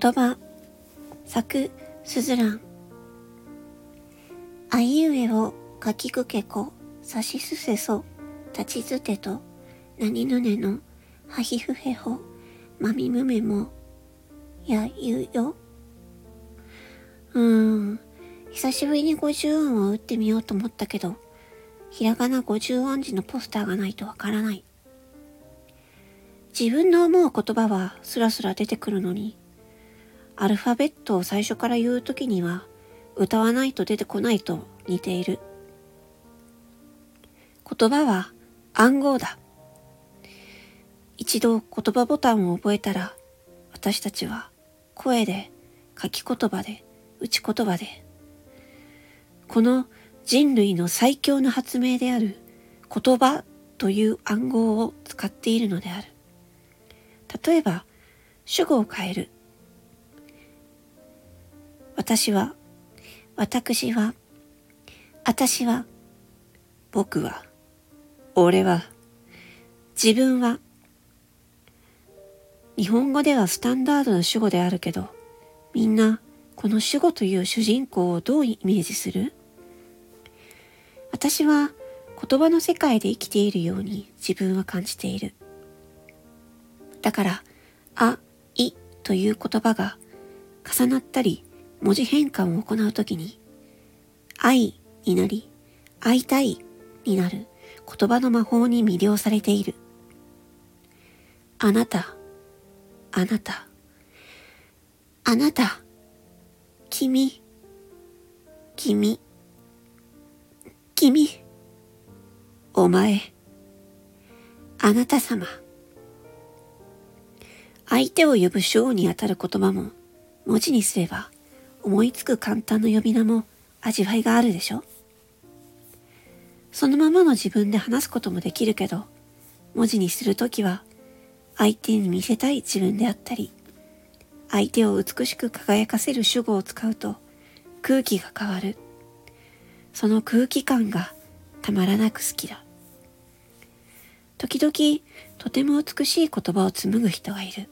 言葉作すずらん。あいうえをかきくけこさしすせそ立ちつてとなにぬねのはひふへほまみむめもやゆうよ。うーん久しぶりに50音を打ってみようと思ったけどひらがな50音字のポスターがないとわからない。自分の思う言葉はスラスラ出てくるのにアルファベットを最初から言うときには歌わないと出てこないと似ている。言葉は暗号だ。一度言葉ボタンを覚えたら私たちは声で書き言葉で打ち言葉でこの人類の最強の発明である言葉という暗号を使っているのである。例えば主語を変える。私は、私は、私は、僕は、俺は、自分は、日本語ではスタンダードな主語であるけど、みんなこの主語という主人公をどうイメージする？私は言葉の世界で生きているように自分は感じている。だから、あ、いという言葉が重なったり文字変換を行うときに、愛になり、会いたいになる言葉の魔法に魅了されている。あなた、あなた、あなた、君、君、君、お前、あなた様。相手を呼ぶ章にあたる言葉も文字にすれば思いつく簡単な呼び名も味わいがあるでしょそのままの自分で話すこともできるけど、文字にするときは、相手に見せたい自分であったり、相手を美しく輝かせる主語を使うと空気が変わる。その空気感がたまらなく好きだ。時々とても美しい言葉を紡ぐ人がいる。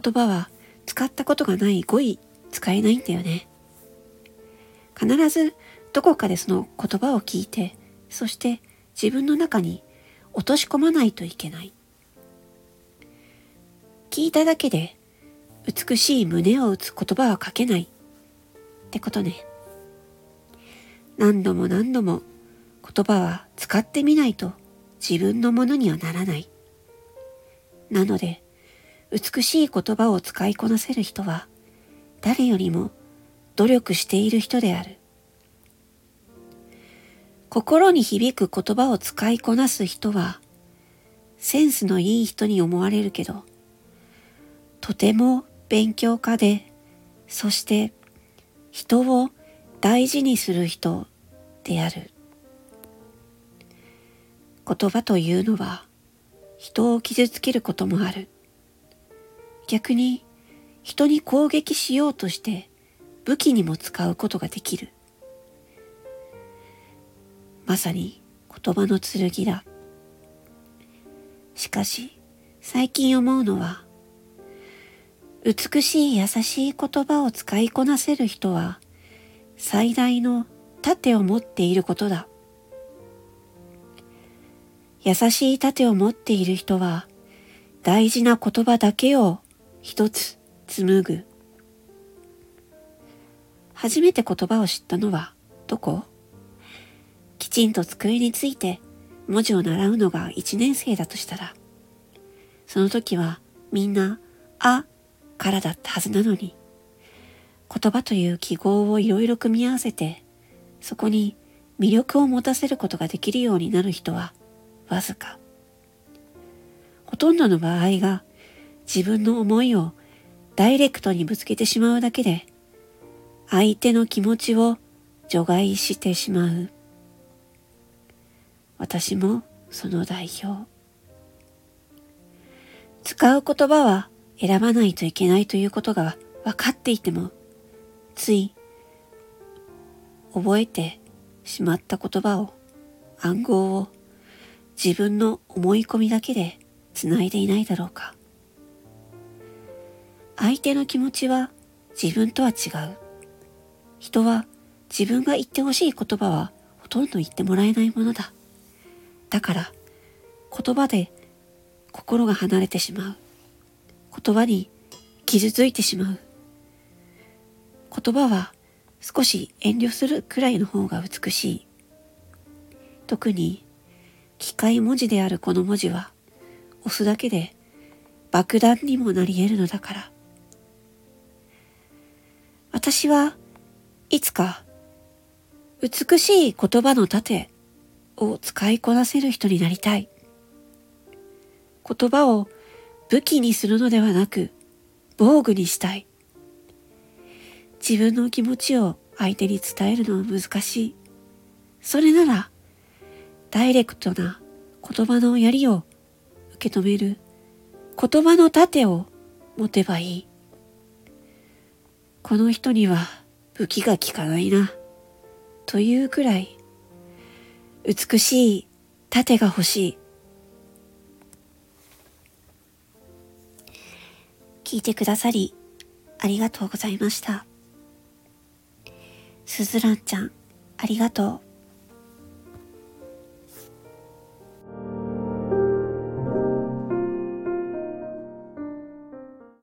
言葉は使ったことがない語彙使えないんだよね。必ずどこかでその言葉を聞いて、そして自分の中に落とし込まないといけない。聞いただけで美しい胸を打つ言葉は書けないってことね。何度も何度も言葉は使ってみないと自分のものにはならない。なので、美しい言葉を使いこなせる人は誰よりも努力している人である。心に響く言葉を使いこなす人は、センスのいい人に思われるけど、とても勉強家で、そして人を大事にする人である。言葉というのは人を傷つけることもある。逆に人に攻撃しようとして武器にも使うことができる。まさに言葉の剣だ。しかし最近思うのは美しい優しい言葉を使いこなせる人は最大の盾を持っていることだ。優しい盾を持っている人は大事な言葉だけを一つ紡ぐ。初めて言葉を知ったのはどこ？きちんと机について文字を習うのが一年生だとしたら、その時はみんな、あからだったはずなのに、言葉という記号をいろいろ組み合わせて、そこに魅力を持たせることができるようになる人はわずか。ほとんどの場合が自分の思いをダイレクトにぶつけてしまうだけで、相手の気持ちを除外してしまう。私もその代表。使う言葉は選ばないといけないということが分かっていても、つい覚えてしまった言葉を、暗号を自分の思い込みだけで繋いでいないだろうか。相手の気持ちは自分とは違う。人は自分が言ってほしい言葉はほとんど言ってもらえないものだ。だから言葉で心が離れてしまう。言葉に傷ついてしまう。言葉は少し遠慮するくらいの方が美しい。特に機械文字であるこの文字は押すだけで爆弾にもなり得るのだから。私はいつか美しい言葉の盾を使いこなせる人になりたい。言葉を武器にするのではなく防具にしたい。自分の気持ちを相手に伝えるのは難しい。それなら、ダイレクトな言葉の槍を受け止める言葉の盾を持てばいい。この人には武器が効かないな。というくらい美しい盾が欲しい。聞いてくださりありがとうございました。すずらんちゃん、ありがとう。